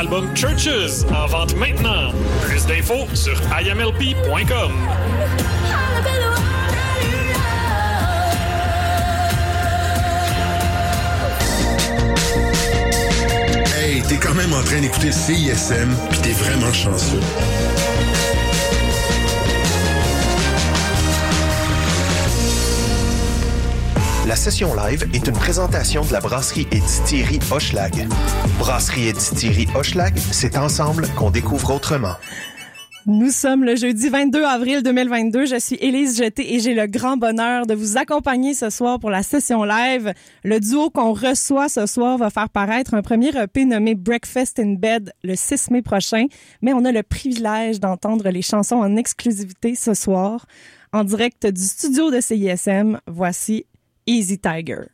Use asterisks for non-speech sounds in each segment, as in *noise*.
album Churches en vente maintenant. Plus d'infos sur imlp.com. Hey, t'es quand même en train d'écouter CISM, puis t'es vraiment chanceux. La session live est une présentation de la brasserie et distillerie Hochelag. Brasserie et distillerie Hochelag, c'est ensemble qu'on découvre autrement. Nous sommes le jeudi 22 avril 2022. Je suis Élise Jeté et j'ai le grand bonheur de vous accompagner ce soir pour la session live. Le duo qu'on reçoit ce soir va faire paraître un premier EP nommé Breakfast in Bed le 6 mai prochain, mais on a le privilège d'entendre les chansons en exclusivité ce soir. En direct du studio de CISM, voici Easy Tiger.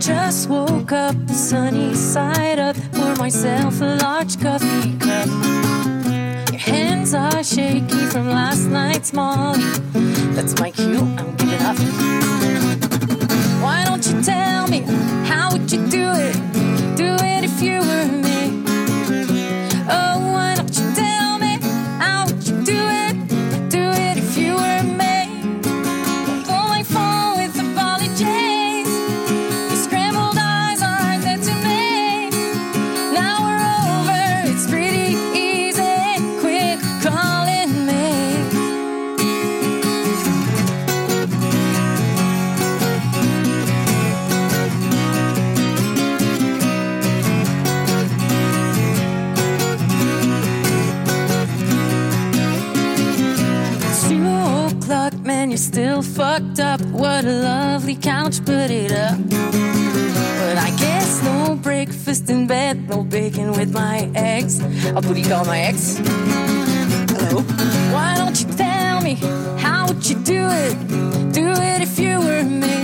Just woke up, the sunny side up, pour myself a large coffee cup. Your hands are shaky from last night's Molly. That's my cue, I'm giving up. Why don't you tell me how would you do it? Do it if you were you're still fucked up. What a lovely couch, put it up. But I guess no breakfast in bed, no bacon with my eggs. I'll put you call my ex. Hello. Why don't you tell me how would you do it? Do it if you were me.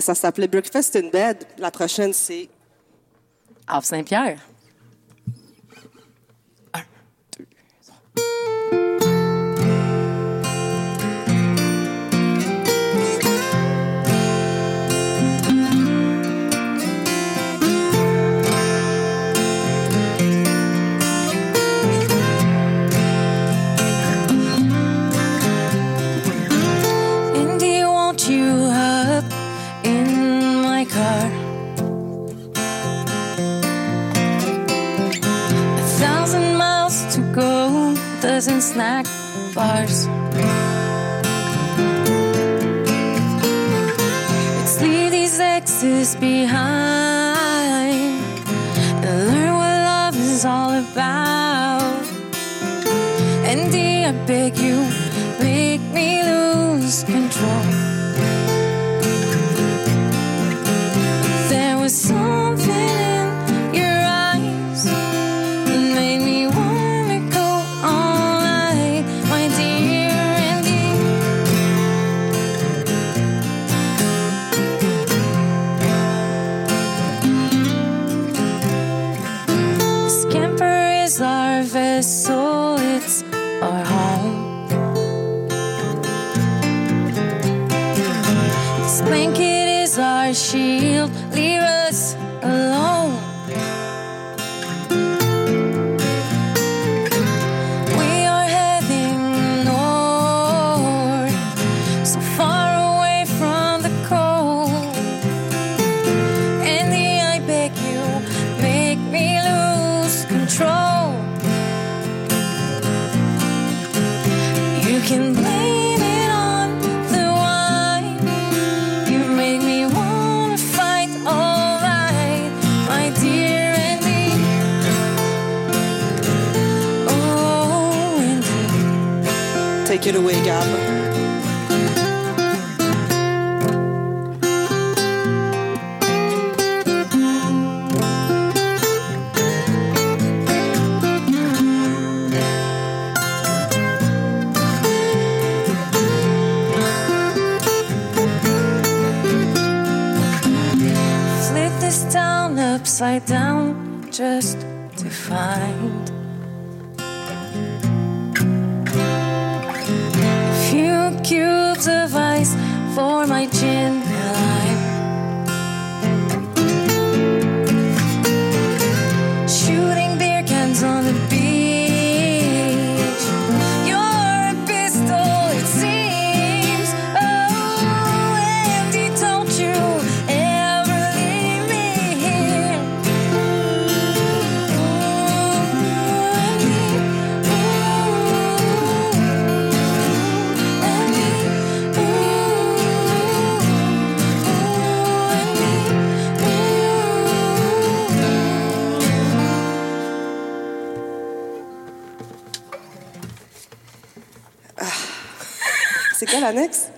Ça s'appelait Breakfast in Bed. La prochaine, c'est Havre Saint-Pierre. Snack bars. Let's leave these exes behind and learn what love is all about. Andy, I beg you, make me lose control. get away, goblin.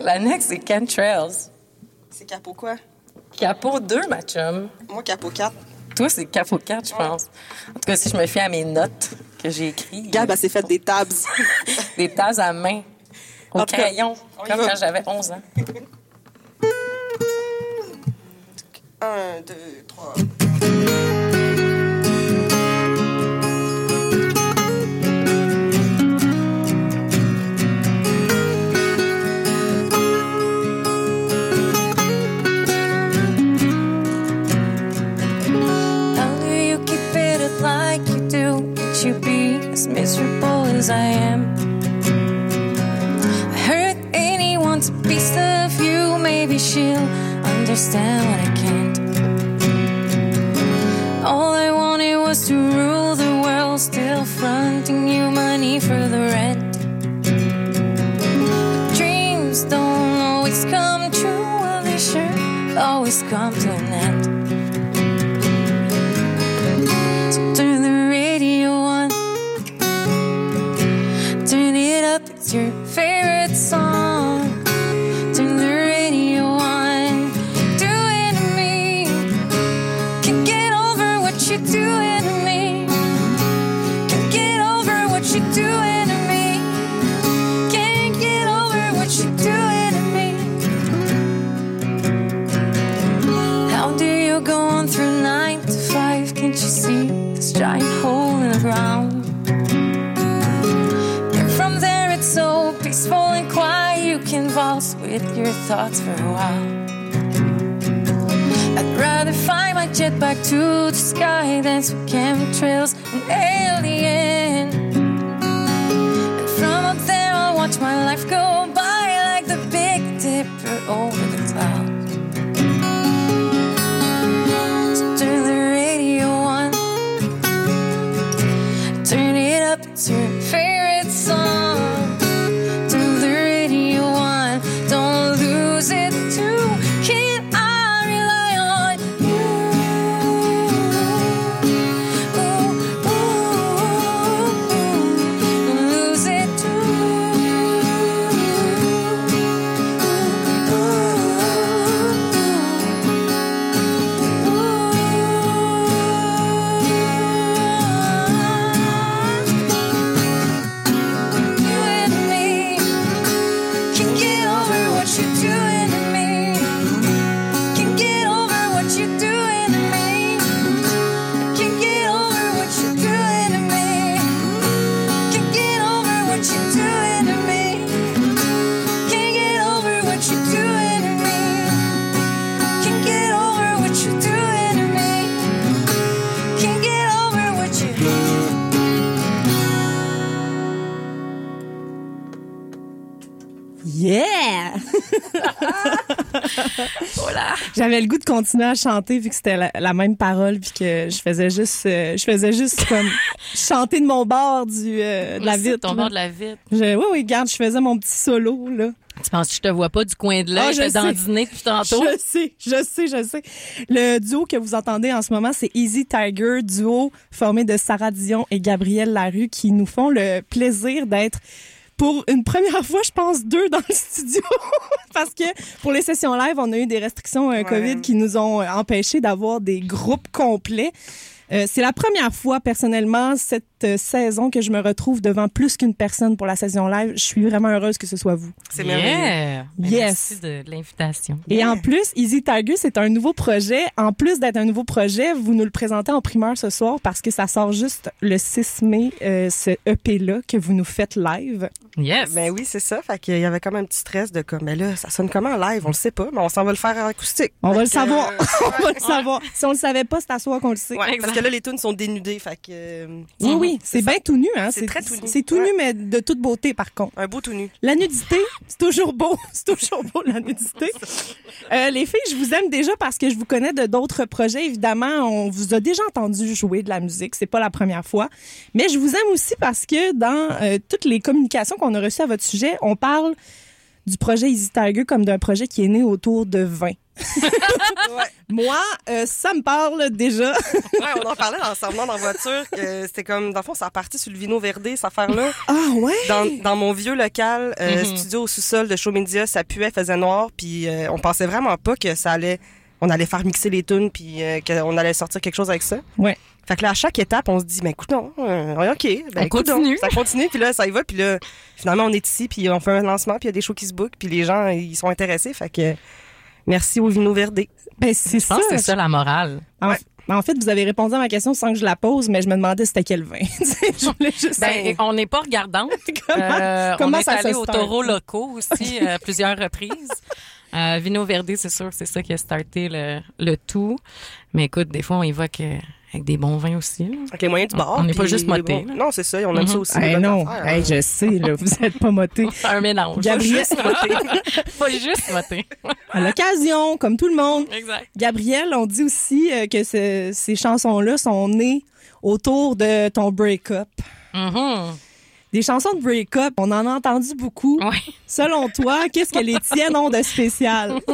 L'annexe, c'est Cantrails. C'est capot quoi? Capot 2, ma chum. Moi, capot 4. Toi, c'est capot 4, je pense. En tout cas, si je me fie à mes notes que j'ai écrites. Gab, elle s'est faite des tabs. *laughs* des tabs à main, au crayon, comme quand j'avais 11 ans. 1, 2, 3. as miserable as I am. I hurt anyone's piece of you, maybe she'll understand what I can't. All I wanted was to rule the world, still fronting you money for the rent. But dreams don't always come true, well, they sure always come to an end. your With your thoughts for a while. I'd rather find my jet back to the sky than swim chemtrails J'avais le goût de continuer à chanter vu que c'était la, la même parole puis que je faisais juste euh, je faisais juste comme *laughs* chanter de mon bord du euh, de la vitre. Ton là. bord de la vitre. Je- oui oui, regarde, je faisais mon petit solo là. Tu penses que je te vois pas du coin de Ah, l'œil? je je depuis tantôt? Je sais, je sais, je sais. Le duo que vous entendez en ce moment, c'est Easy Tiger, duo formé de Sarah Dion et Gabrielle Larue qui nous font le plaisir d'être pour une première fois, je pense, deux dans le studio. *laughs* Parce que pour les sessions live, on a eu des restrictions euh, COVID qui nous ont euh, empêchés d'avoir des groupes complets. Euh, c'est la première fois, personnellement, cette euh, saison que je me retrouve devant plus qu'une personne pour la session live. Je suis vraiment heureuse que ce soit vous. C'est merveilleux. Yeah. Ben, Yes. Merci de l'invitation. Et en plus, Easy Tiger, c'est un nouveau projet. En plus d'être un nouveau projet, vous nous le présentez en primeur ce soir parce que ça sort juste le 6 mai, euh, ce EP-là que vous nous faites live. Yes. Ben oui, c'est ça. Fait qu'il y avait comme un petit stress de comme, mais là, ça sonne comment en live? On le sait pas, mais on s'en va le faire en acoustique. On va le savoir. euh, *laughs* On va le savoir. Si on le savait pas, c'est à soir qu'on le sait. ouais, parce que là, les tunes sont dénudées. Fait que, euh, Oui, oui, c'est bien tout nu. Hein? C'est très tout nu. C'est tout nu, mais de toute beauté, par contre. un beau tout nu. La nudité, *laughs* c'est toujours beau. *laughs* C'est toujours beau, la nudité. *laughs* Euh, les filles, je vous aime déjà parce que je vous connais de d'autres projets. Évidemment, on vous a déjà entendu jouer de la musique. C'est pas la première fois. Mais je vous aime aussi parce que dans euh, toutes les communications qu'on a reçues à votre sujet, on parle du projet Easy Tiger comme d'un projet qui est né autour de Moi, euh, ça me parle déjà. Ouais, on en parlait en s'en venant dans la voiture. que C'était comme, dans le fond, ça a parti sur le vino verdé, cette affaire-là. ah ouais? Dans, dans mon vieux local, euh, Mhm. studio au sous-sol de Show Media, ça puait, faisait noir, puis euh, on pensait vraiment pas que ça allait, on allait faire mixer les tunes, puis euh, qu'on allait sortir quelque chose avec ça. Ouais. Fait que là, à chaque étape, on se dit, ben écoute, non, euh, ok, ben On écoute donc. continue. Ça continue, puis là, ça y va, puis là, finalement, on est ici, puis on fait un lancement, puis il y a des shows qui se bookent, puis les gens, ils sont intéressés, fait que merci au vino verdé. Ben, c'est Je pense que c'est ça la morale. En, Ouais. en fait, vous avez répondu à ma question sans que je la pose, mais je me demandais c'était quel vin. *laughs* je voulais juste Ben, on n'est pas regardante. *laughs* Comment- Euh, comment on est ça allé aux taureaux locaux *laughs* aussi euh, à plusieurs reprises. Euh, Vino Verde, c'est sûr que c'est ça qui a starté le, le tout. Mais écoute, des fois, on évoque euh, avec des bons vins aussi. là. Avec les moyens du bord. On n'est pas juste bons- là. Non, c'est ça, on aime ça aussi. les Eh bonnes non, affaires, Hey, je sais, là, vous êtes pas moté. *laughs* Un mélange. Gabriel, *laughs* Pas juste voter. à l'occasion, comme tout le monde. exact. Gabriel, on dit aussi euh, que ce- ces chansons-là sont nées autour de ton break-up. Mhm. Des chansons de break-up, on en a entendu beaucoup. Selon toi, qu'est-ce que les tiennes ont de spécial? *laughs*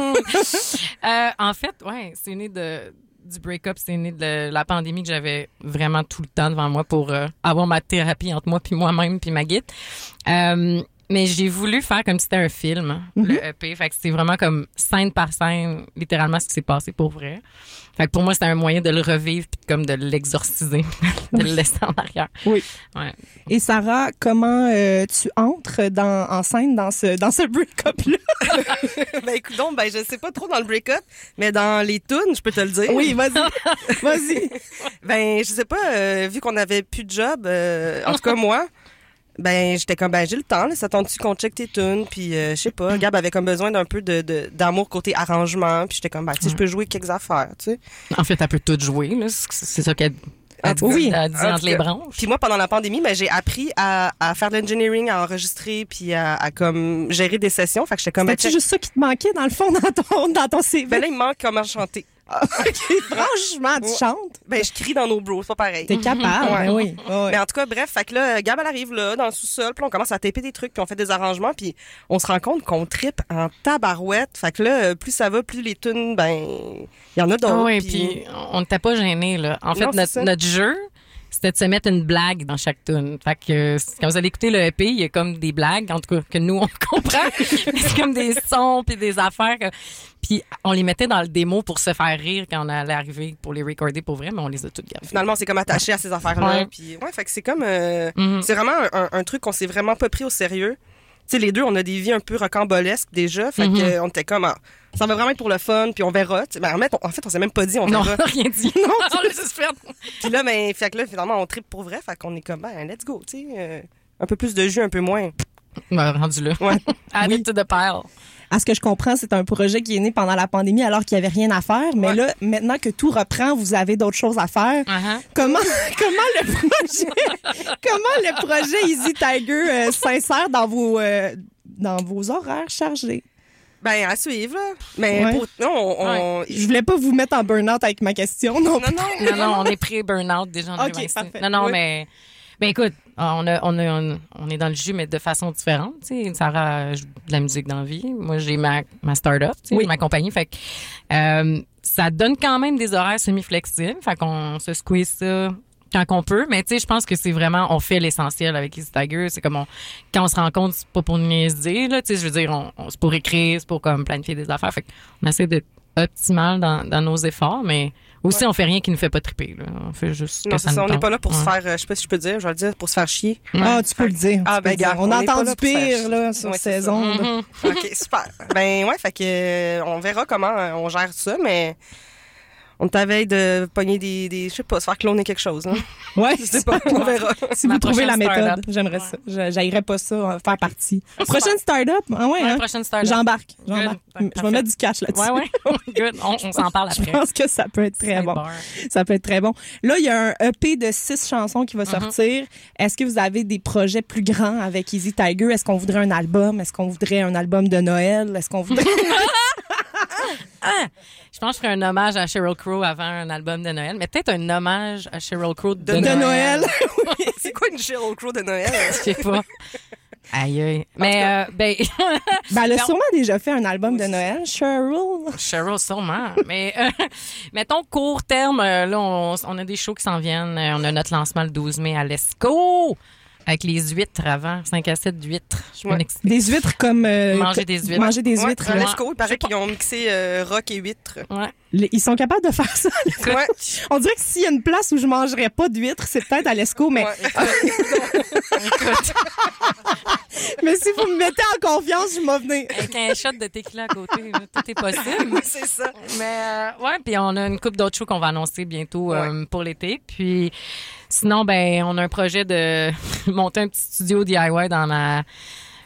Euh, en fait, ouais, c'est né de du break-up, c'est né de la pandémie que j'avais vraiment tout le temps devant moi pour euh, avoir ma thérapie entre moi puis moi-même puis ma guide. Euh, mais j'ai voulu faire comme si c'était un film, le EP. Fait que c'était vraiment comme scène par scène, littéralement ce qui s'est passé pour vrai. Fait que pour moi, c'était un moyen de le revivre puis comme de l'exorciser, *laughs* de le laisser en arrière. Oui. Ouais. Et Sarah, comment euh, tu entres dans, en scène dans ce, dans ce break-up-là? *laughs* ben écoute donc, ben je sais pas trop dans le break-up, mais dans les tunes, je peux te le dire. Oui, vas-y. *laughs* Vas-y. Ben je sais pas, euh, vu qu'on avait plus de job, euh, en tout cas moi, ben j'étais comme ben j'ai le temps, là, ça tente-tu qu'on check tes tunes, puis euh, je sais pas, Gab avait comme besoin d'un peu de de- d'amour côté arrangement, puis j'étais comme ben tu sais je peux jouer quelques affaires, tu sais. En fait, elle peut tout jouer. là. C'est ça qu'elle En tout oui. elle dit En entre les branches. Puis moi pendant la pandémie, ben j'ai appris à, à faire de l'engineering, à enregistrer, puis à, à comme gérer des sessions, fait que j'étais comme ben, C'était juste ça qui te manquait dans le fond dans ton, dans ton CV. ben là il me manque comment chanter. *laughs* Franchement, tu chantes. Ben je crie dans nos bros, c'est pas pareil. T'es capable. Ouais. ben oui. Ouais. Mais en tout cas, bref, fait que là, Gab, elle arrive là, dans le sous-sol, puis on commence à taper des trucs, puis on fait des arrangements, puis on se rend compte qu'on tripe en tabarouette. Fait que là, euh, plus ça va, plus les tunes, ben, il y en a d'autres. Ah oui, puis- on n'était pas gênés, là. En fait, Non, notre jeu, c'était de se mettre une blague dans chaque tune. Fait que quand vous allez écouter le EP, il y a comme des blagues, en tout cas que nous on *laughs* comprend. C'est comme des sons puis des affaires. que- Puis on les mettait dans le démo pour se faire rire quand on allait arriver pour les recorder pour vrai, mais on les a toutes gardées. Finalement, on s'est comme attaché à ces affaires-là. Ouais. Puis ouais, fait que c'est comme, euh, Mhm. c'est vraiment un, un- un truc qu'on s'est vraiment pas pris au sérieux. Tu sais, les deux, on a des vies un peu rocambolesques déjà. Fait Mhm. que on était comme, ah, ça va vraiment être pour le fun, puis on verra. Ben, en fait, on, s'est même pas dit, on Non, on verra. n'a *laughs* rien dit. Non, *laughs* on l'a juste fait. Puis là, ben, fait que là, finalement, on tripe pour vrai. Fait qu'on est comme, ben, let's go, tu sais. euh, un peu plus de jus, un peu moins. Ben, rendu là. Ouais. *laughs* Add it to the pile. À ce que je comprends, c'est un projet qui est né pendant la pandémie alors qu'il n'y avait rien à faire. Mais Ouais. là, maintenant que tout reprend, vous avez d'autres choses à faire. Uh-huh. Comment, *laughs* comment le projet, *laughs* comment le projet Easy Tiger euh, s'insère dans vos, euh, dans vos horaires chargés? Ben, à suivre, là. Mais Ouais. pour, non, on, on- Je voulais pas vous mettre en burn-out avec ma question, non. non, non. Non, non, on est pré-burnout déjà. parfait. Non, non, Oui. mais. Ben écoute, on, a, on, a, on, on est dans le jus, mais de façon différente. Tu sais, Sarah joue de la musique dans la vie. Moi, j'ai ma, ma start-up, tu sais, Oui. ma compagnie. Fait que euh, ça donne quand même des horaires semi-flexibles. Fait qu'on se squeeze ça quand qu'on peut. Mais tu sais, je pense que c'est vraiment, on fait l'essentiel avec Easy Tiger. C'est comme on, quand on se rend compte, c'est pas pour niaiser, là. Tu sais, je veux dire, on, on- c'est pour écrire, c'est pour comme planifier des affaires. Fait qu'on essaie d'être optimal dans, dans nos efforts, mais aussi, on fait rien qui nous fait pas triper, là. On fait juste Non, que c'est ça ça. nous On n'est pas là pour se Ouais. faire, euh, je sais pas si je peux dire, je vais le dire, pour se faire chier. Ah, tu peux le dire. Ah, ben, gars, on on a entendu pire, là, sur Ouais, ces ondes. *laughs* OK, super. Ben ouais, fait que euh, on verra comment euh, on gère ça, mais on est à veille de pogner des, des je sais pas, se faire cloner quelque chose. Hein. *laughs* Ouais, Je sais pas, on verra. Si vous trouvez la méthode, start-up. j'aimerais ça. Je- J'haïrais pas ça, faire partie. Prochaine start-up? Ah ouais, Ouais, hein? prochaine start J'embarque. Je vais mettre du cash là-dessus. Ouais, *laughs* ouais. Good. On, on s'en parle Je après. pense que ça peut être très bon. Ça peut être très bon. Là, il y a un EP de six chansons qui va Mm-hmm. sortir. Est-ce que vous avez des projets plus grands avec Easy Tiger? Est-ce qu'on voudrait un album? Est-ce qu'on voudrait un album de Noël? Est-ce qu'on voudrait... *laughs* Je pense que je ferais un hommage à Sheryl Crow avant un album de Noël, mais peut-être un hommage à Sheryl Crow de, De de Noël? *laughs* C'est quoi une Sheryl Crow de Noël? Je sais pas. Aïe, aïe. Mais, euh, ben, ben, elle a sûrement déjà fait un album de Noël. Cheryl. Cheryl, sûrement. Mais, euh, mettons, court terme, euh, là, on, on a des shows qui s'en viennent. On a notre lancement le 12 mai à l'ESCO. Avec les huîtres avant, 5 à 7 d'huîtres. Ouais. Des huîtres comme... euh, Manger des huîtres. Manger des huîtres. ouais. l'ESCO, il paraît qu'ils ont mixé euh, rock et huîtres. Ouais. Les- Ils sont capables de faire ça. Ouais. On dirait que s'il y a une place où je mangerais pas d'huîtres, c'est peut-être à l'ESCO, mais, Ouais. Écoute, *laughs* mais si vous me mettez en confiance, je vais venir. avec un shot de tequila à côté, là, tout est possible. c'est ça. Mais euh, ouais, puis on a une coupe d'autres shows qu'on va annoncer bientôt euh, pour l'été. Puis sinon, ben, on a un projet de *laughs* monter un petit studio DIY dans ma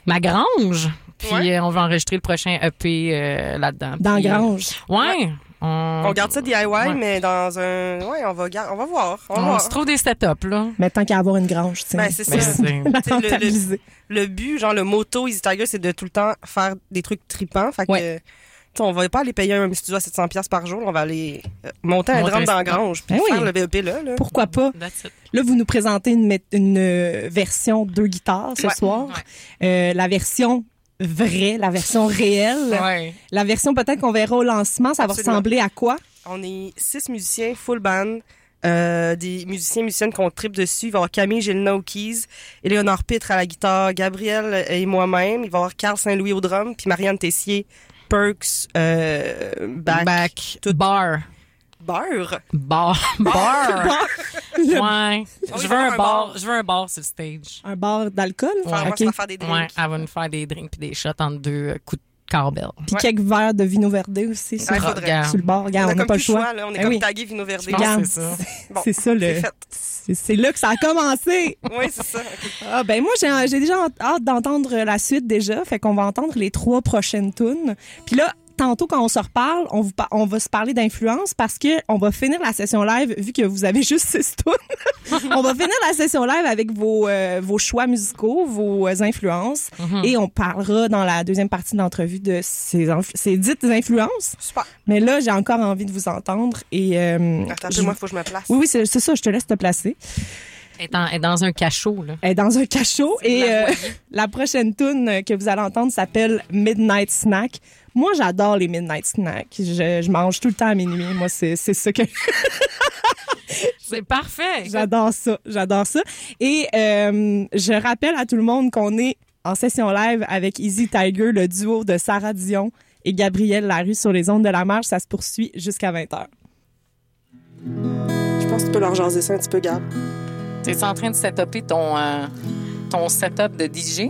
ma grange. Puis Ouais. euh, on va enregistrer le prochain EP euh, là-dedans. Dans Puis, euh, Grange. ouais. On, On garde ça DIY, Ouais. mais dans un. Ouais, on va, gar- on va voir. On se trouve des setups, là. Mais tant qu'à avoir une grange, tu sais. Ben, c'est Ben, ça. La *laughs* le- le- but, genre le motto Easy Tiger, c'est de tout le temps faire des trucs tripants. Fait que, On va pas aller payer un studio à 700$ piastres par jour. On va aller euh, monter un un dans la grange puis Ben oui. faire le VEP là. là. Pourquoi pas? Là, vous nous présentez une, euh, version deux guitares ce Ouais. soir. Euh, la version vraie, la version réelle. Ouais. La version peut-être qu'on verra au lancement, ça va ressembler à quoi? On est six musiciens, full band. euh, des musiciens musiciennes qu'on tripe dessus. Il va y avoir Camille Gélina aux keys, Éléonore Pitre à la guitare, Gabriel et moi-même. Il va y avoir Carl Saint-Louis au drum, puis Marianne Tessier, Perks, euh, Back, Back. tout- Bar. Beurre. Bar. Bar. Le- Ouais. Oui, Je veux un bar. bar. Je veux un bar sur le stage. Un bar d'alcool? Faire, on va OK. se faire faire des drinks. Ouais, elle va nous faire des drinks puis des shots en deux euh, coups de Puis Ouais. quelques verres de vino verde aussi sur, Ah, sur le. On Regarde, a on n'a pas le choix. là. On est Ben comme oui. tagué Vino Verde. c'est ça. *laughs* Bon, c'est ça le. c'est là que ça a commencé. *laughs* Oui, c'est ça. Ok. Ah ben moi j'ai j'ai déjà hâte d'entendre la suite déjà, fait qu'on va entendre les trois prochaines tunes. Puis là tantôt quand on se reparle, on, vous par- on va se parler d'influence parce que on va finir la session live vu que vous avez *laughs* juste six tunes. on va finir la session live avec vos euh, vos choix musicaux, vos euh, influences et on parlera dans la deuxième partie de l'entrevue de ces dites influences. Super. Mais là j'ai encore envie de vous entendre et euh, Attends, je- moi, il faut que je me place. oui oui c'est ça, je te laisse te placer. Elle est, en- elle est dans un cachot, là. Elle est dans un cachot et la euh, *laughs* la prochaine tune que vous allez entendre s'appelle Midnight Snack. Moi, j'adore les Midnight Snacks. Je, je mange tout le temps à minuit. Moi, c'est c'est ça que *laughs* C'est parfait. *laughs* j'adore ça. J'adore ça. Et euh, je rappelle à tout le monde qu'on est en session live avec Easy Tiger, le duo de Sarah Dion et Gabrielle Larue sur les ondes de la marche. Ça se poursuit jusqu'à 20h. Je pense que tu peux leur jaser ça un petit peu, Gab. T'es en train de setuper ton, euh, ton setup de DJ?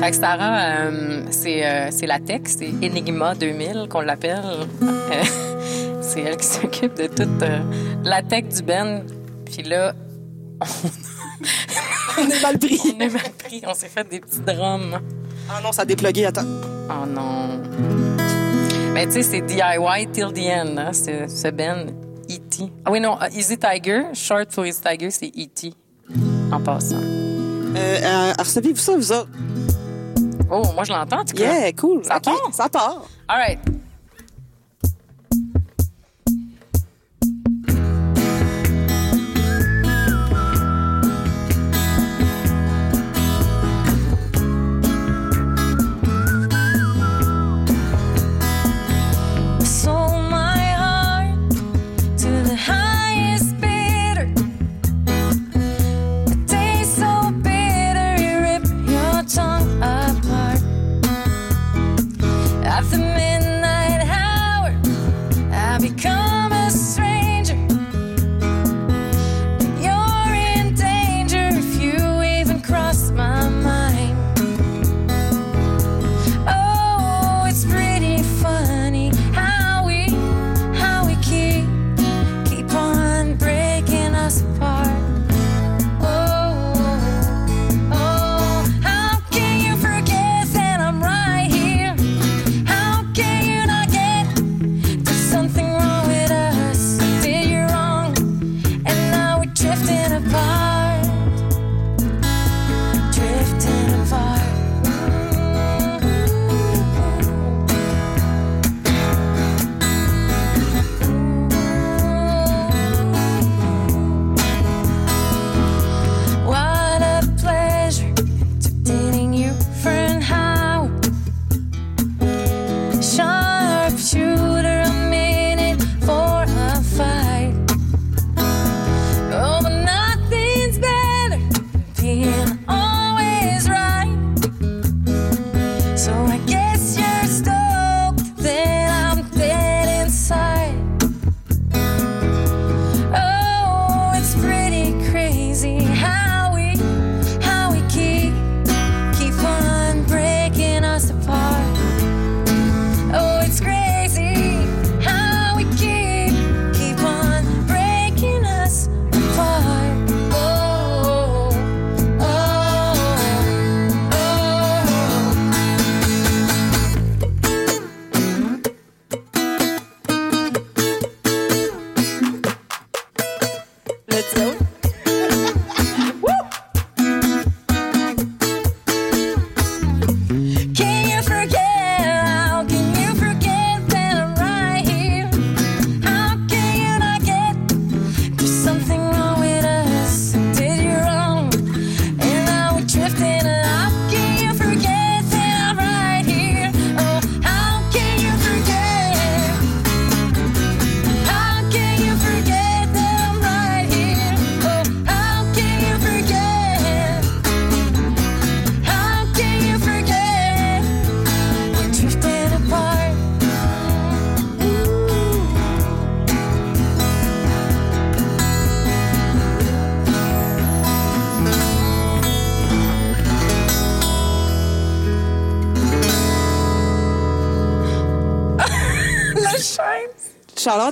Fait que Sarah, euh, c'est euh, c'est la tech, c'est Enigma 2000 qu'on l'appelle. Euh, *laughs* c'est elle qui s'occupe de toute la tech du Ben. Puis là, On est mal pris. *laughs* on est mal pris, on s'est fait des petits drums. Ah non, ça a déplugué, attends. Oh non. Mais tu sais, c'est DIY till the end, hein, ce, ce Ben. E.T. Ah oui, non, euh, Easy Tiger, short for Easy Tiger, c'est E.T. En passant. Euh, euh, recevez-vous ça, vous autres? Oh, moi, je l'entends, en tout cas. Yeah, cool. Ça Ok, part? Ça part. All right.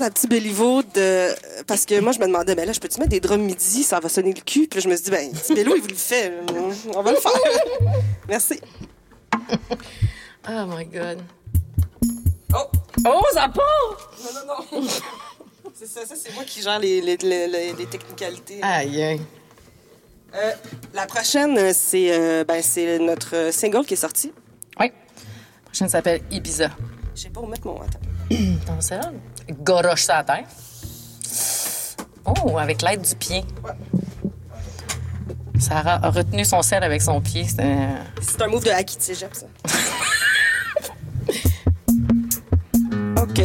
Un petit Béliveau de. Parce que moi, je me demandais, ben là, je peux-tu mettre des drums midi, ça va sonner le cul. Puis là, je me suis dit, ben, petit Bélo, il vous le fait. On va le faire. Merci. Oh my God. Oh! Oh, ça part! Non, non, non. C'est ça, ça, c'est moi qui gère les, les, les, les- les technicalités. Aïe, aïe. Euh, la prochaine, c'est euh, ben, c'est notre single qui est sorti. Oui. La prochaine s'appelle Ibiza. Je sais pas où mettre mon. Attends. Dans ça, goroche sa terre. Oh, avec l'aide du pied. Sarah a retenu son sel avec son pied. C'est un move de Haki de cégep, ça. *laughs* OK.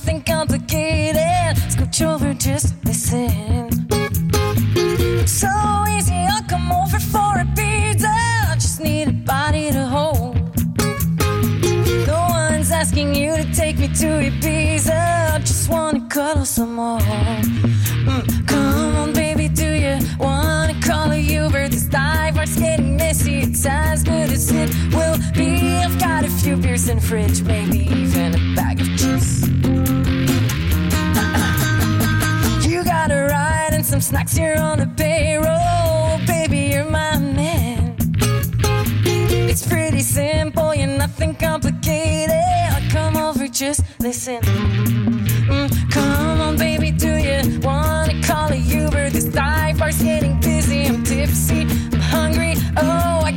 Nothing complicated. Scooch over, just listen. So easy, I'll come over for a pizza. Just need a body to hold. No one's asking you to take me to Ibiza. I just wanna cuddle some more. Mm, come on, baby, do you wanna call a Uber? This dive bar's getting messy. It's as good as it will be. I've got a few beers in the fridge, maybe even a bag Max, you're on the payroll. Baby, you're my man. It's pretty simple, you're nothing complicated. I come over, just listen. Mm, come on, baby, do you wanna call a Uber? This dive bar's getting busy. I'm tipsy, I'm hungry. Oh, I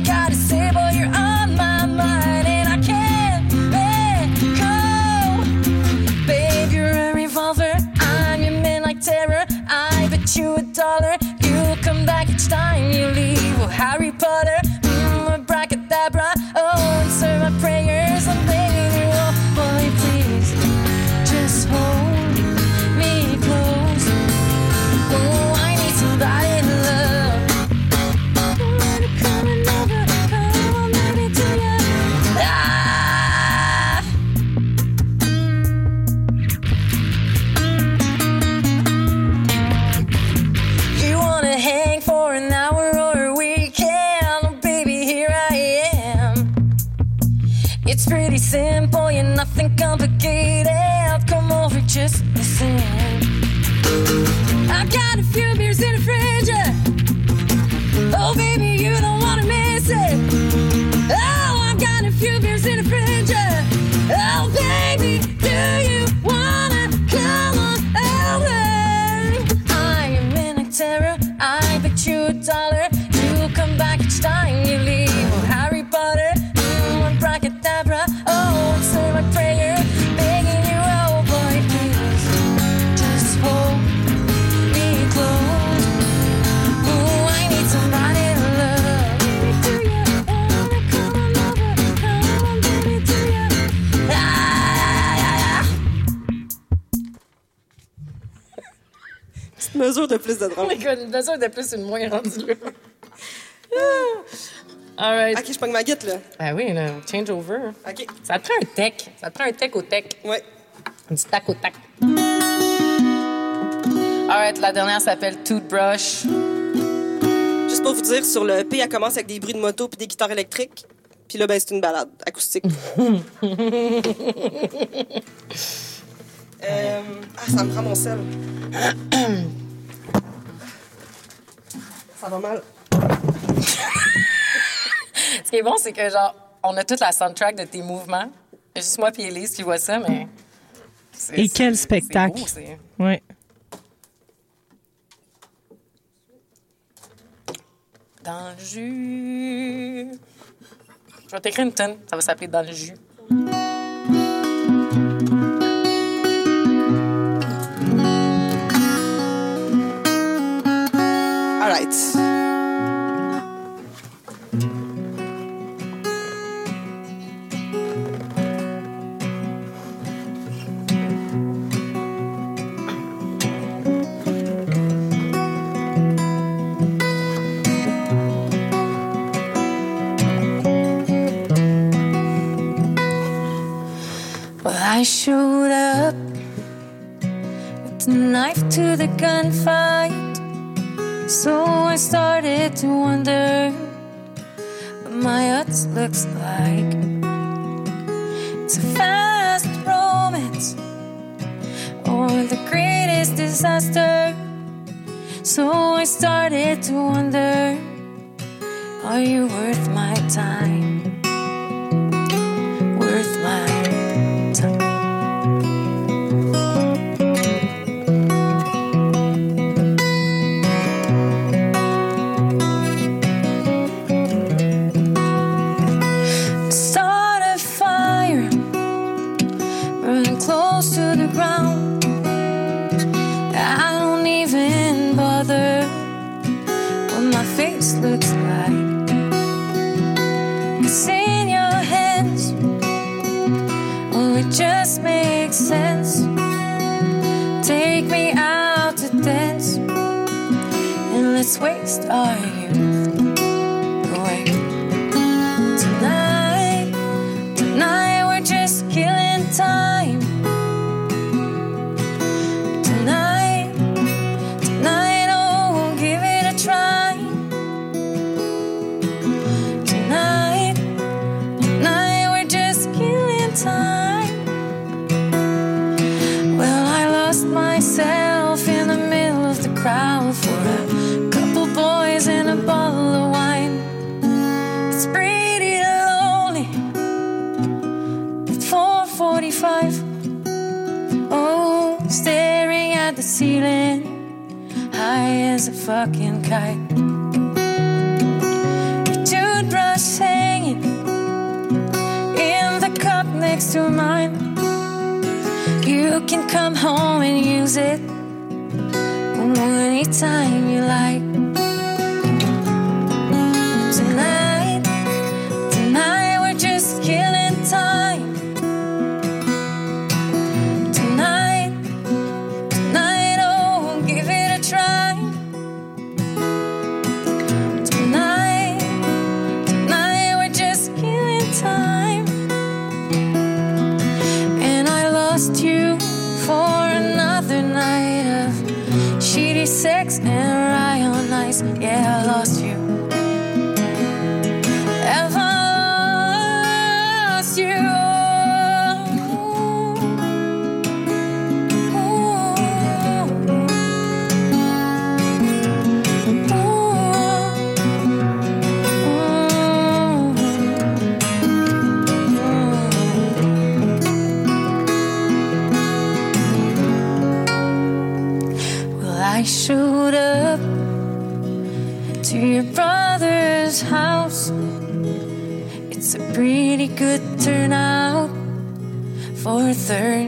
mesure de plus de Oh drôle. my god, une mesure de plus, une moins rendue là. *laughs* All right. Ok, je prends ma guette, là. Ah oui, là, change over. Ok. Ça te prend un tech. Ça te prend un tech au tech. Ouais. Un petit tac au tac. All right, la dernière s'appelle Toothbrush. Juste pour vous dire, sur le P, elle commence avec des bruits de moto puis des guitares électriques. Puis là, ben, c'est une balade acoustique. *laughs* Euh, Ah, ça me prend mon sel. *clears throat* ça va mal. *laughs* Ce qui est bon, c'est que, genre, on a toute la soundtrack de tes mouvements. Juste moi et Elise qui voit ça, mais. Et quel spectacle. beau, Ouais. Dans le jus. Je vais t'écrire une tonne. Ça va s'appeler Dans le jus. All right. Showed up with a knife to the gunfight. So I started to wonder what my huts looks like. It's a fast romance or the greatest disaster. So I started to wonder, are you worth my time? ceiling, high as a fucking kite. Your toothbrush hanging in the cup next to mine. You can come home and use it anytime you like. third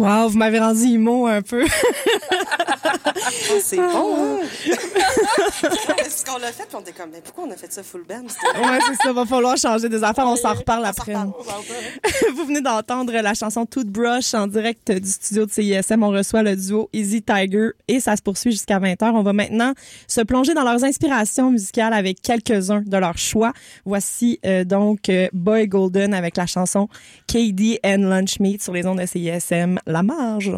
Wow, vous m'avez rendu immo un peu. *laughs* C'est bon, hein? C'est ce qu'on l'a fait, puis on était comme, mais pourquoi on a fait ça full band? Ouais, c'est ça. Va falloir changer des affaires. On s'en reparle On après. reparle, reparle. *laughs* Vous venez d'entendre la chanson Toothbrush en direct du studio de CISM. On reçoit le duo Easy Tiger et ça se poursuit jusqu'à 20h. On va maintenant se plonger dans leurs inspirations musicales avec quelques-uns de leurs choix. Voici euh, donc euh, Boy Golden avec la chanson KD and Lunch Meat sur les ondes de CISM. La marge.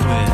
Quit.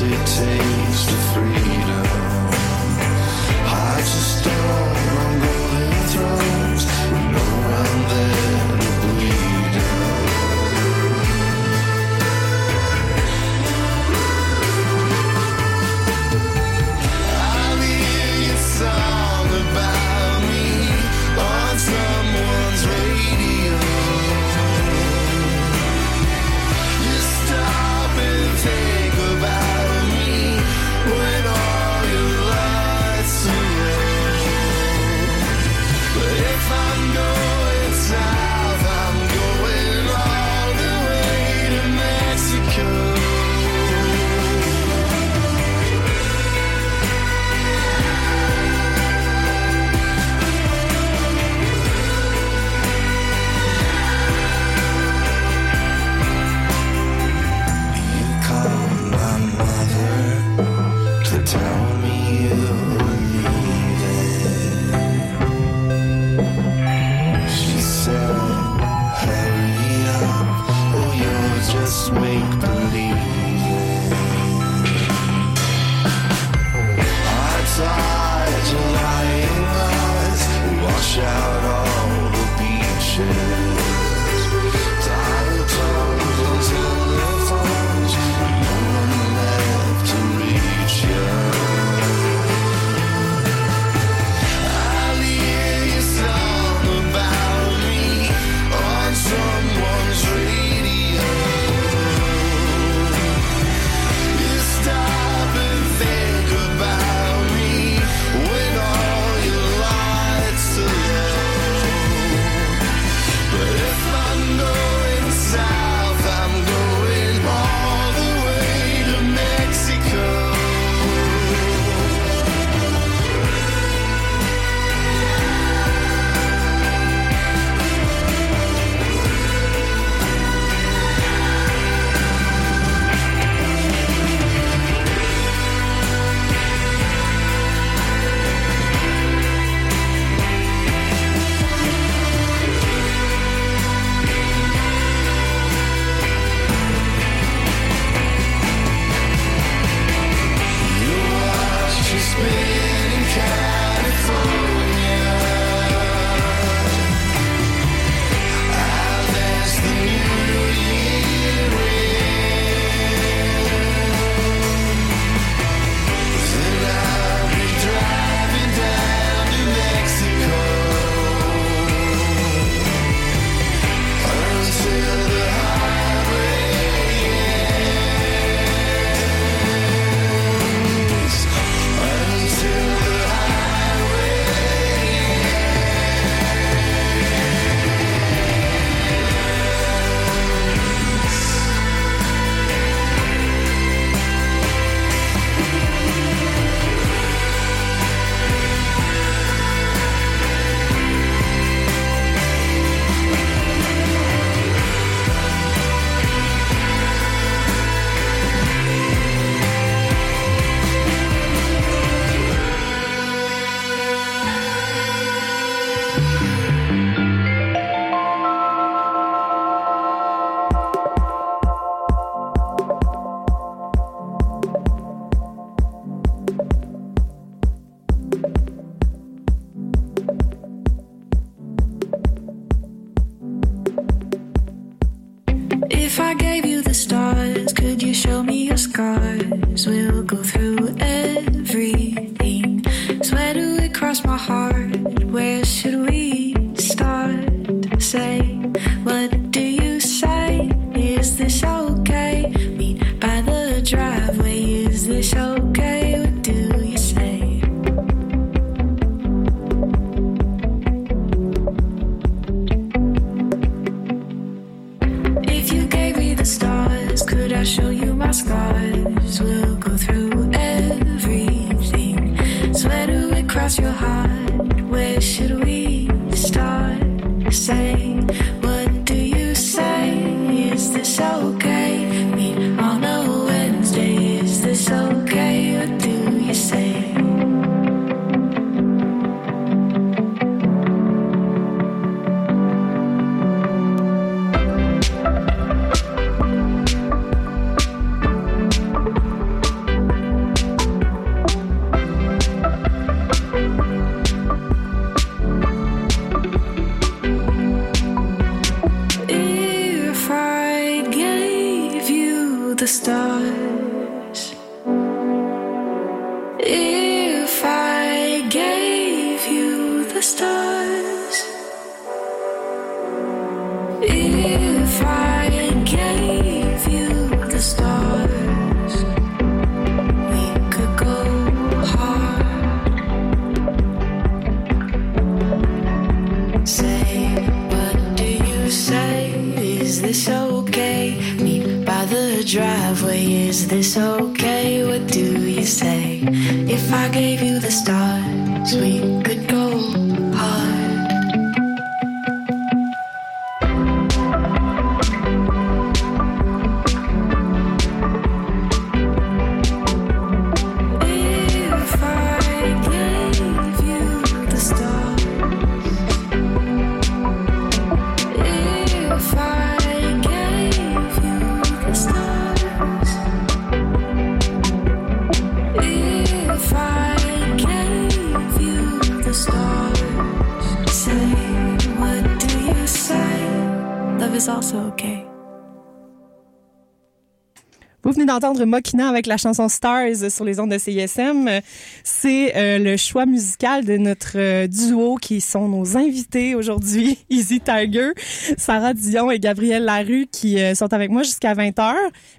it takes to freedom. Scars? We'll go through Is this okay? Meet by the driveway. Is this okay? What do you say? If I gave you the stars, we could go hard. D'entendre Mokina avec la chanson Stars sur les ondes de CISM. C'est euh, le choix musical de notre euh, duo qui sont nos invités aujourd'hui, *laughs* Easy Tiger, Sarah Dion et Gabrielle Larue qui euh, sont avec moi jusqu'à 20h.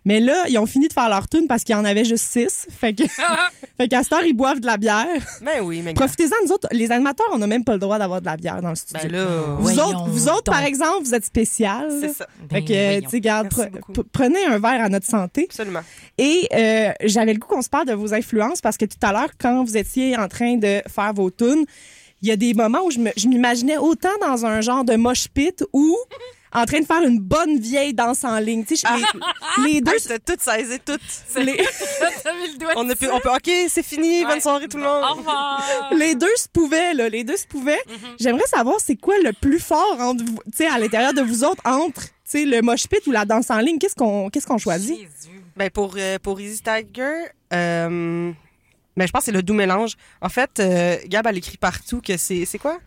Mais là, ils ont fini de faire leur tune parce qu'il y en avait juste six. Fait que, *laughs* *laughs* fait qu'à cette heure, ils boivent de la bière. Ben oui, mais. Profitez-en, nous autres, les animateurs, on n'a même pas le droit d'avoir de la bière dans le studio. Ben là. vous autres, vous autres, par exemple, vous êtes spécial. C'est ça. Fait Ben, que, voyons. tu sais, garde, pre- prenez un verre à notre santé. Absolument. Et euh, j'avais le goût qu'on se parle de vos influences parce que tout à l'heure, quand vous étiez en train de faire vos tunes, il y a des moments où je me- je m'imaginais autant dans un genre de mosh pit ou en train de faire une bonne vieille danse en ligne. Tu sais, les, *laughs* les deux, Hey, t'as tout saisi, tout. *laughs* les, *laughs* T'as mis le doigt On, a pu, on peut. OK, c'est fini. Ouais. Bonne soirée, tout le monde. Au revoir. les deux se pouvaient, là. Les deux se pouvaient. J'aimerais savoir c'est quoi le plus fort entre vous, tu sais, à l'intérieur de vous autres, entre, tu sais, le mosh pit ou la danse en ligne? Qu'est-ce qu'on, qu'est-ce qu'on choisit? Jésus. Ben pour, euh, pour Easy Tiger, euh, ben je pense que c'est le doux mélange. En fait, euh, Gab, elle écrit partout que c'est. C'est quoi?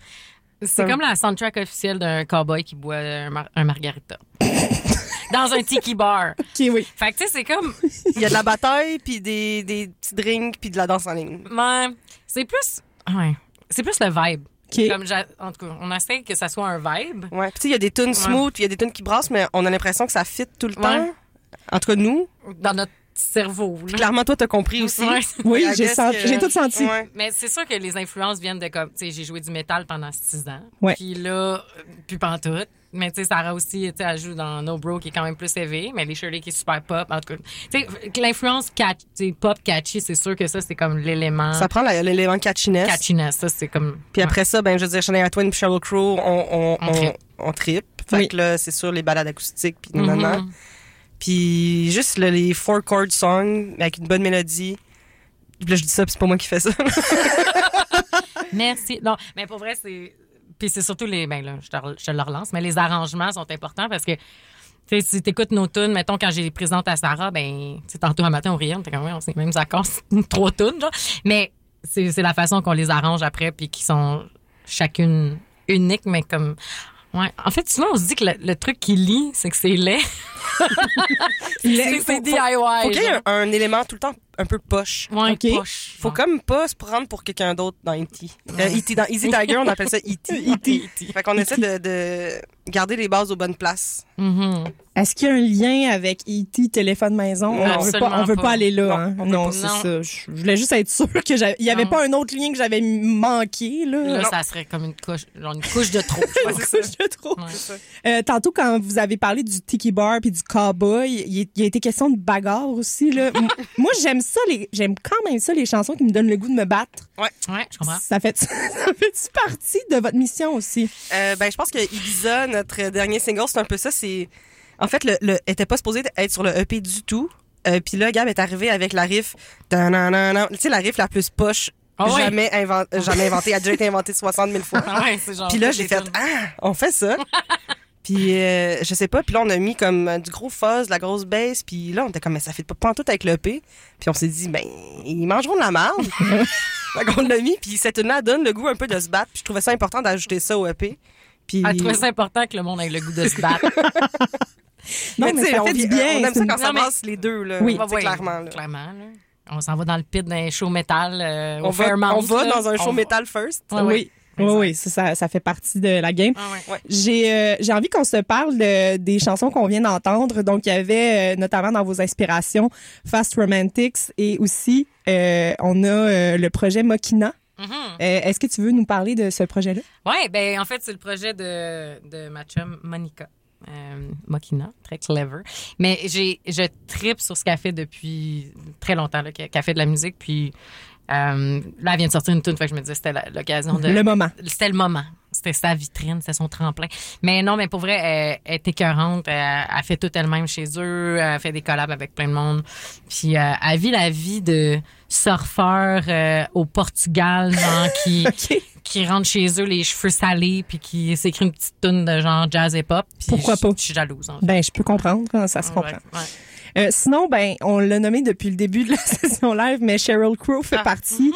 C'est comme la soundtrack officielle d'un cowboy qui boit un, mar- un margarita. *laughs* Dans un tiki bar. OK, oui. Fait que tu sais, c'est comme. Il y a de la bataille, puis des, des petits drinks, puis de la danse en ligne. Ouais, c'est plus. Ouais. C'est plus le vibe. OK. Comme en tout cas, on essaie que ça soit un vibe. Ouais. Puis tu sais, il y a des tunes smooth, puis il y a des tunes qui brassent, mais on a l'impression que ça fit tout le Ouais. temps. En tout cas, nous. Dans notre cerveau. là. Clairement, toi, t'as compris aussi. Ouais. *laughs* Oui, j'ai guess senti- que- j'ai tout senti. Ouais. Mais c'est sûr que les influences viennent de comme, tu sais, j'ai joué du métal pendant six ans. Ouais. Puis là, euh, plus pantoute. Mais tu sais, Sarah aussi, tu sais, elle joue dans No Bro qui est quand même plus élevé, mais les Shirley qui est super pop. En tout cas, tu sais, l'influence catch, pop catchy, c'est sûr que ça, c'est comme l'élément Ça prend l'élément catchiness. catchiness. Ça, c'est comme. Puis après ça, ben, je veux dire, Shania Twain puis Sheryl Crow, on, on, On on, trippe. Fait Oui. que là, c'est sûr, les balades acoustiques, puis nanana. Puis juste là, les four chord songs avec une bonne mélodie. Puis là, je dis ça, puis c'est pas moi qui fais ça. *laughs* Merci. Non, mais pour vrai, c'est. Puis c'est surtout les. Ben là, je te, je te le relance, mais les arrangements sont importants parce que. Tu si t'écoutes nos tunes, mettons, quand j'ai les présente à Sarah, ben, tu tantôt un matin, on riait, on était comme, ouais, on sait même c'est *laughs* trois tunes, genre. Mais c'est la façon qu'on les arrange après, puis qui sont chacune uniques, mais comme. Ouais. En fait, souvent, on se dit que le, le truc qui lit, c'est que c'est laid. *laughs* c'est c'est DIY. Faut qu'il y ait un, un élément tout le temps un peu poche. Ouais, poche. Faut comme pas se prendre pour quelqu'un d'autre dans E.T. Euh, E.T. Dans Easy Tiger, on appelle ça E E.T. *laughs* E.T. Fait qu'on essaie de, de garder les bases aux bonnes places. Mhm. Est-ce qu'il y a un lien avec E.T. téléphone maison? Non, on veut pas, on veut pas. pas aller là. Non, hein? Non, c'est ça. Je voulais juste être sûre qu'il n'y avait Non. pas un autre lien que j'avais manqué. Là. Là, ça serait comme une couche, genre une couche de trop. *laughs* Ouais. Ouais. Euh, tantôt, quand vous avez parlé du tiki bar puis du cowboy, il, il a été question de bagarre aussi. Là. *laughs* Moi, j'aime ça, les, j'aime quand même ça, les chansons qui me donnent le goût de me battre. Ouais, je comprends. Ça fait, *laughs* ça fait partie de votre mission aussi? Euh, ben, je pense que Ibiza, notre dernier single, c'est un peu ça. C'est en fait, le, le était pas supposé être sur le EP du tout. Euh, Puis là, Gab est arrivé avec la riff, tu sais, la riff la plus poche Ah ouais. jamais, invent- *laughs* jamais inventée. Elle a déjà été inventée 60 000 fois. *laughs* Ah ouais. Puis là, j'ai fait ah, on fait ça. *laughs* puis euh, je sais pas. Puis là, on a mis comme du gros fuzz, de la grosse bass. Puis là, on était comme mais ça fait pas tout avec le EP. Puis on s'est dit ben ils mangeront de la merde. fait qu'on l'a mis. Puis cette tune-là donne le goût un peu de se battre. Puis je trouvais ça important d'ajouter ça au EP. Puis Elle trouvait ça important que le monde ait le goût de se battre. *laughs* Non, mais, ça on fait du bien. On aime c'est ça quand ça passe les deux là. Oui. Clairement. là. Clairement, là. On s'en va dans le pit d'un show métal euh, On au va, Fairmount. on va là. dans un show On va- metal first. Oui. Oui, ça, ça, ça fait partie de la game. Ah ouais. J'ai euh, j'ai envie qu'on se parle de- des chansons qu'on vient d'entendre. Donc, il y avait euh, notamment dans vos inspirations Fast Romantics et aussi euh, on a euh, le projet Mokina. Mhm. Euh, Est-ce que tu veux nous parler de ce projet-là? Ouais, ben en fait, c'est le projet de, de ma chum Monica. Euh, Mokina, très clever. Mais j'ai je tripe sur ce qu'elle fait depuis très longtemps, qu'elle fait de la musique. Puis euh, là, elle vient de sortir une tune, fait que je me disais c'était l'occasion de. Le moment. C'était le moment. C'était sa vitrine, c'était son tremplin. Mais non, mais pour vrai, elle, elle est écœurante. Elle, elle fait tout elle-même chez eux. Elle fait des collabs avec plein de monde. Puis euh, elle vit la vie de surfeur euh, au Portugal, genre qui *laughs* OK. qui rentre chez eux les cheveux salés puis qui s'écrit une petite tune de genre jazz et pop. Puis Pourquoi je- pas? Je suis jalouse. En fait. Ben, je peux comprendre. Ça se comprend. Ouais. Euh, sinon, ben, on l'a nommé depuis le début de la *laughs* session live, mais Sheryl Crow fait Ah. partie. Mhm.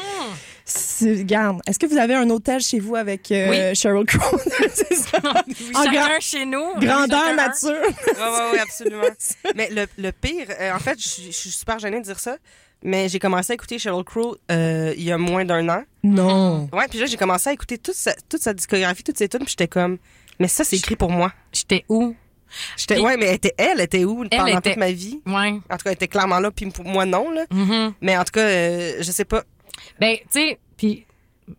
C'est- Regarde, est-ce que vous avez un hôtel chez vous avec euh, Oui. Sheryl *laughs* Crow? *laughs* Chacun chez nous. grandeur nature. Oui, oui, oui, absolument. *laughs* mais le, le pire, euh, en fait, je suis- super gênée de dire ça, mais j'ai commencé à écouter Sheryl Crow euh, il y a moins d'un an. Non. Ouais, puis là, j'ai commencé à écouter toute sa, toute sa discographie, toutes ses tunes, puis j'étais comme, mais ça, c'est écrit pour moi. J'étais où? J'étais, ouais, mais elle était, elle était où pendant était- toute ma vie? Ouais. En tout cas, elle était clairement là, puis pour moi, non, là. Mhm. Mais en tout cas, euh, je sais pas. Ben, tu sais, puis,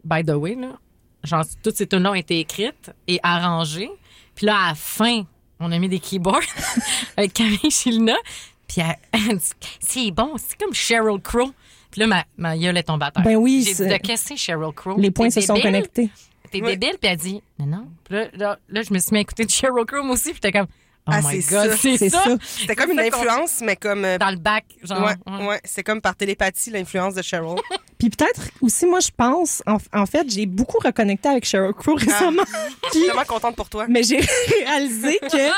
by the way, là, genre, toutes ces tunes-là ont été écrites et arrangées. Puis là, à la fin, on a mis des keyboards *laughs* avec Camille Chilina. Puis elle, *laughs* elle dit, c'est bon, c'est comme Sheryl Crow. Puis là, ma, ma gueule est tombée à terre. Ben oui, J'ai dit, de qu'est-ce que c'est Sheryl Crow? Les points T'es se sont débile? connectés. T'es Ouais. débile? Puis elle dit, non, non. Puis là, là, là, je me suis mis à écouter de Sheryl Crow, moi aussi. Puis j'étais comme, oh Ah, my c'est God, ça. c'est C'est ça. ça. C'était comme une influence, mais comme. euh, Dans le bac, genre. ouais, ouais. ouais, c'est comme par télépathie, l'influence de Sheryl. *laughs* Puis peut-être aussi, moi, je pense, en, en fait, j'ai beaucoup reconnecté avec Sheryl Crow récemment. Je suis tellement contente pour toi. mais j'ai *laughs* réalisé que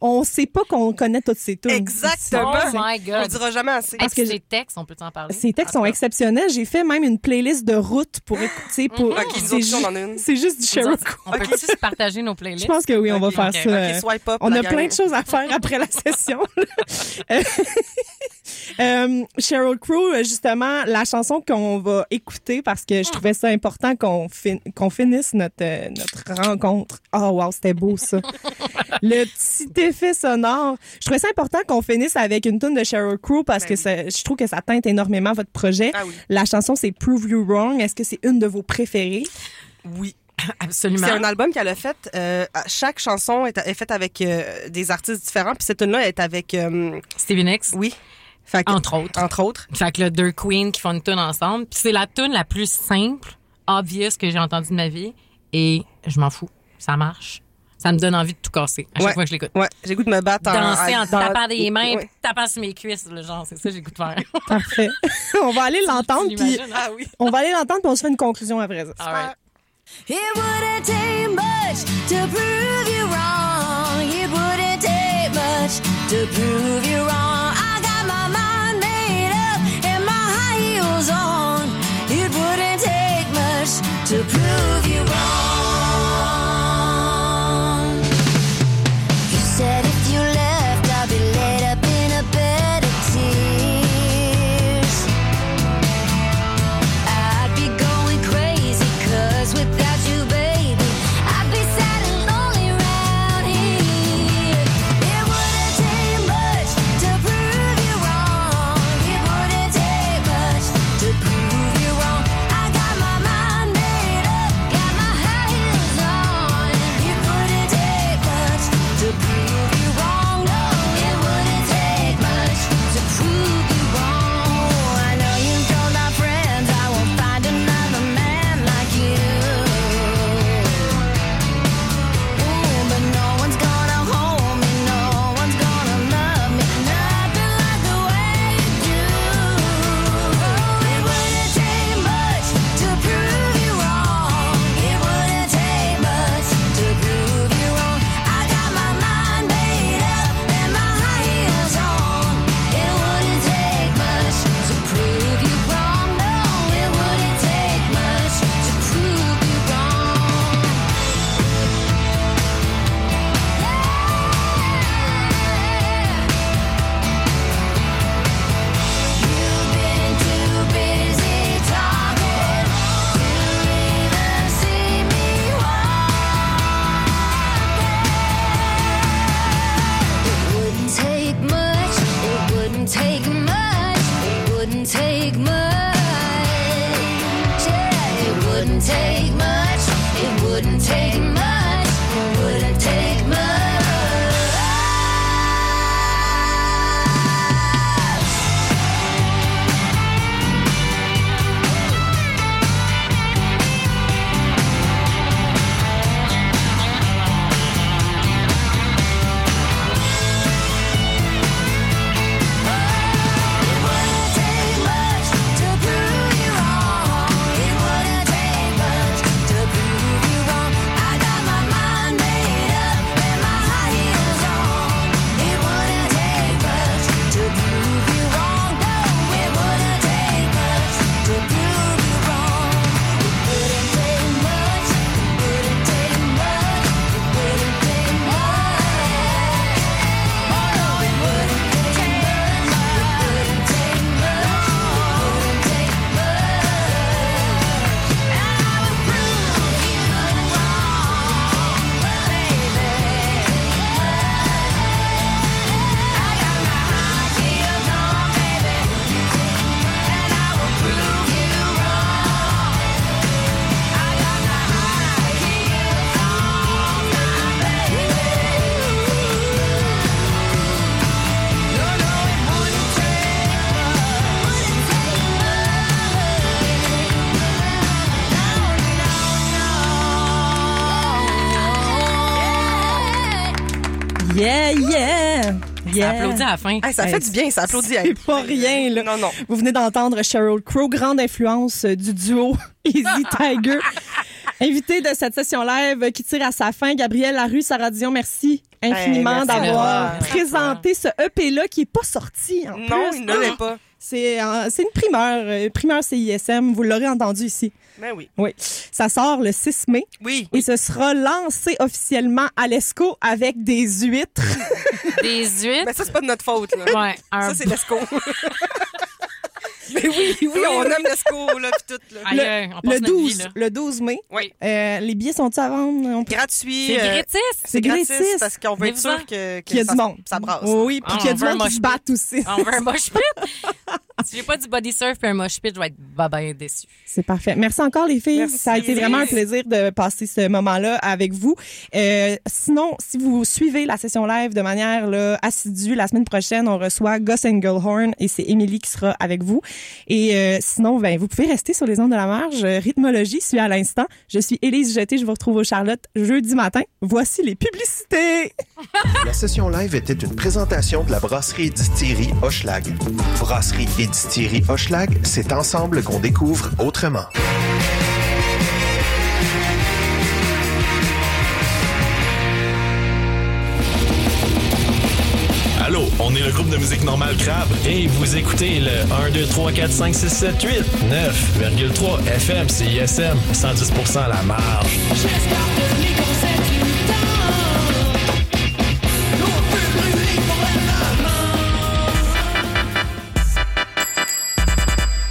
on sait pas qu'on connaît toutes ces tunes. Exactement. Oh my On God. dira jamais assez. Est-ce que que les textes, on peut t'en parler? Ces textes sont exceptionnels. J'ai fait même une playlist de route pour écouter. Pour... Ok, nous c'est, on ju- juste du Crow. On peut-tu se partager nos playlists? Je pense que oui, on va faire ça. Ok, swipe up. On a gang. plein de choses à faire après la session. *laughs* Euh, euh, Sheryl Crow, euh, justement, la chanson qu'on va écouter parce que je trouvais ça important qu'on fin- qu'on finisse notre, euh, notre rencontre. Oh wow, c'était beau ça. *laughs* Le petit effet sonore. Je trouvais ça important qu'on finisse avec une tune de Sheryl Crow parce Ben que oui. ça- je trouve que ça teinte énormément votre projet. Ah oui. La chanson, c'est Prove You Wrong. Est-ce que c'est une de vos préférées? Oui. *clears throat* Absolument. C'est un album qu'elle a fait. euh, chaque chanson est, est faite avec euh, des artistes différents. Puis cette tune-là est avec. euh, Stevie Nicks, oui. Fait que- entre autres. Entre autres. Fait que là, deux queens qui font une tune ensemble. Puis c'est la tune la plus simple, obvious que j'ai entendue de ma vie. Et je m'en fous. Ça marche. Ça me donne envie de tout casser à chaque Ouais. fois que je l'écoute. Ouais, j'ai goût de me battre en. Danser en dans- tapant des mains, Ouais. tapant sur mes cuisses, là, genre, c'est ça que j'ai goût de faire. *laughs* Parfait. *laughs* on va aller l'entendre puis hein? Ah oui. on va aller l'entendre puis on se fait une conclusion après ça. All right. It wouldn't take much to prove you wrong. It wouldn't take much to prove you wrong. Yeah, yeah! Ça yeah. applaudit à la fin. Hey, ça Hey, fait du bien, ça applaudit. C'est pas rien, là. Non, non. Vous venez d'entendre Sheryl Crow, grande influence euh, du duo *laughs* Easy Tiger. *laughs* Invité de cette session live qui tire à sa fin, Gabriel Larue, Sarah Dion, merci infiniment Hey, merci d'avoir présenté ce EP-là qui est pas sorti en Non, plus. il ne l'est pas. C'est euh, c'est une primeur, euh, primeur CISM, vous l'aurez entendu ici. Ben oui. Oui. Ça sort le 6 mai Oui. et ce sera lancé officiellement à l'ESCO avec des huîtres. Des huîtres? Mais ça, c'est pas de notre faute, là. Ouais, un Ça, c'est l'ESCO. *laughs* Mais oui, oui, on aime l'ESCO, là, puis tout, là. Aïe, aïe, on le vie, 12, là. le 12 mai. Oui. Euh, les billets sont-ils à vendre? On peut- Gratuit. C'est euh, gratis. C'est gratis gratis. parce qu'on veut être sûr que, que Qu'il y a ça, du monde. ça brasse. Oui, puis Ah, qu'il y a du monde qui se battent aussi. On veut un mosh pit. *laughs* si j'ai pas du body surf et un mosh pit, je vais être bah ben déçu. C'est parfait. Merci encore, les filles. Merci. Ça a été vraiment un plaisir de passer ce moment-là avec vous. Euh, sinon, si vous suivez la session live de manière là, assidue, la semaine prochaine, on reçoit Gus Engelhorn et c'est Émilie qui sera avec vous. Et euh, sinon, ben, vous pouvez rester sur les ondes de la marge. Rythmologie suit à l'instant. Je suis Élise Jeté. Je vous retrouve au Charlotte jeudi matin. Voici les publicités. *laughs* La session live était une présentation de la brasserie et distillerie Hochelag. Brasserie et distillerie Hochelag, c'est ensemble qu'on découvre autrement. Le groupe de musique normale Crabe et vous écoutez le 1, 2, 3, 4, 5, 6, 7, 8, 9,3 FM CISM, 110% à la marge.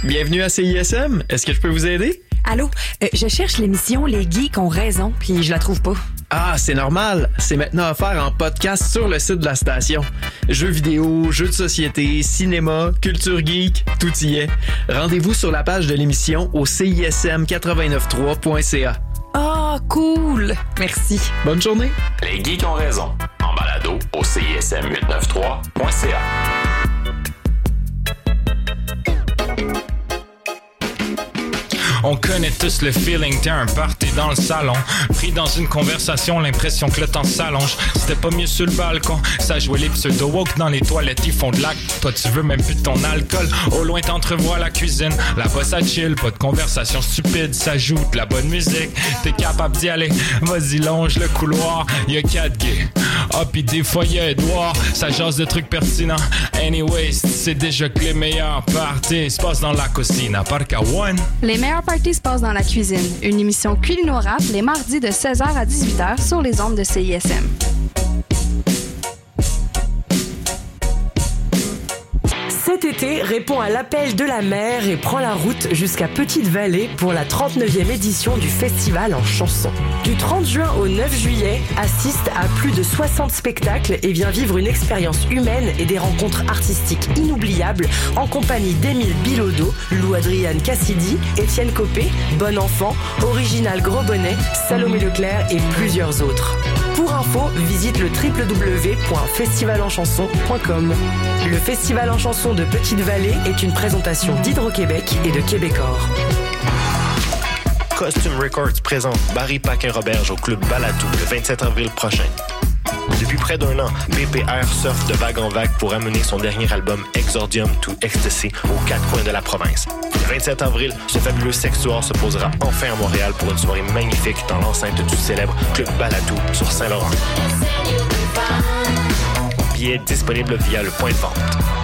Bienvenue à CISM, est-ce que je peux vous aider? Allô, euh, je cherche l'émission Les Geeks ont raison, puis je la trouve pas. Ah, c'est normal. C'est maintenant offert en podcast sur le site de la station. Jeux vidéo, jeux de société, cinéma, culture geek, tout y est. Rendez-vous sur la page de l'émission au cism893.ca. Ah, cool! Merci. Bonne journée. Les geeks ont raison. En balado au CISM893.ca. On connaît tous le feeling, t'es un party dans le salon. Pris dans une conversation, l'impression que le temps s'allonge. C'était pas mieux sur le balcon, ça jouait les pseudo-woke dans les toilettes, ils font de l'acte. Toi, tu veux même plus de ton alcool. Au loin, t'entrevois la cuisine. Là-bas, ça chill, pas de conversation stupide, ça joue de la bonne musique. T'es capable d'y aller, vas-y, longe le couloir. Y'a quatre gays. Ah, pis des fois, y'a Edouard, ça jase de trucs pertinents. Anyways, c'est déjà que les meilleurs parties se passent dans la cuisine. Qu'à one. Les meilleurs parties se passent dans la cuisine. Une émission culinorable les mardis de 16h à 18h sur les ondes de CISM. Cet été, réponds à l'appel de la mer et prends la route jusqu'à Petite-Vallée pour la 39e édition du festival en chanson. Du 30 juin au 9 juillet, assiste à plus de 60 spectacles et viens vivre une expérience humaine et des rencontres artistiques inoubliables en compagnie d'Émile Bilodeau, Lou Adriane Cassidy, Étienne Copé, Bon Enfant, Original Gros Bonnet, Salomé Leclerc et plusieurs autres. Pour info, visite le www.festivalenchanson.com. Le Festival en chanson de Petite-Vallée est une présentation d'Hydro-Québec et de Québecor. Costume Records présente Barry Paquin-Roberge au Club Balatou le 27 avril prochain. Depuis près d'un an, BPR surfe de vague en vague pour amener son dernier album Exordium to Ecstasy aux quatre coins de la province. Le 27 avril, ce fabuleux sexuor se posera enfin à Montréal pour une soirée magnifique dans l'enceinte du célèbre Club Balatou sur Saint-Laurent. Billets disponibles via le point de vente.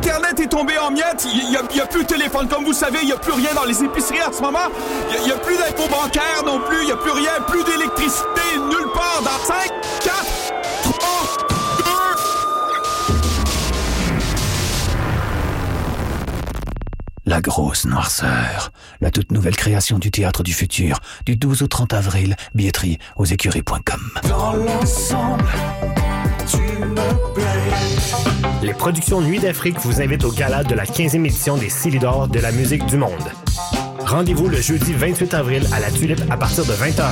Internet est tombé en miettes. Il n'y a, y a plus de téléphone. Comme vous savez, il n'y a plus rien dans les épiceries en ce moment. Il n'y a, plus d'impôts bancaires non plus. Il n'y a plus rien. Plus d'électricité nulle part. Dans 5, 4, 3, 2. La grosse noirceur, la toute nouvelle création du théâtre du futur, du 12 au 30 avril, billetterie aux écuries.com. Dans l'ensemble, tu me plais. Les productions Nuit d'Afrique vous invitent au gala de la 15e édition des Célidors de la musique du monde. Rendez-vous le jeudi 28 avril à la Tulipe à partir de 20h.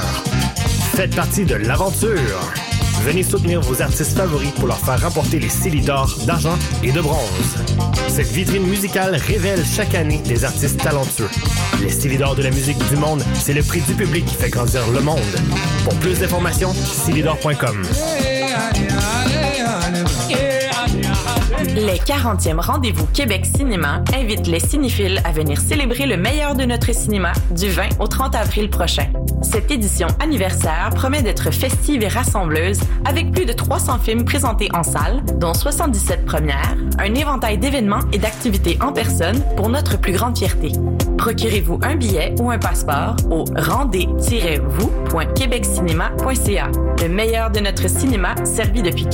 Faites partie de l'aventure. Venez soutenir vos artistes favoris pour leur faire remporter les Célidors d'argent et de bronze. Cette vitrine musicale révèle chaque année des artistes talentueux. Les Célidors de la musique du monde, c'est le prix du public qui fait grandir le monde. Pour plus d'informations, silidor.com. Les 40e rendez-vous Québec Cinéma invitent les cinéphiles à venir célébrer le meilleur de notre cinéma du 20 au 30 avril prochain. Cette édition anniversaire promet d'être festive et rassembleuse avec plus de 300 films présentés en salle, dont 77 premières, un éventail d'événements et d'activités en personne pour notre plus grande fierté. Procurez-vous un billet ou un passeport au rendez-vous.québeccinéma.ca. Le meilleur de notre cinéma servi depuis 40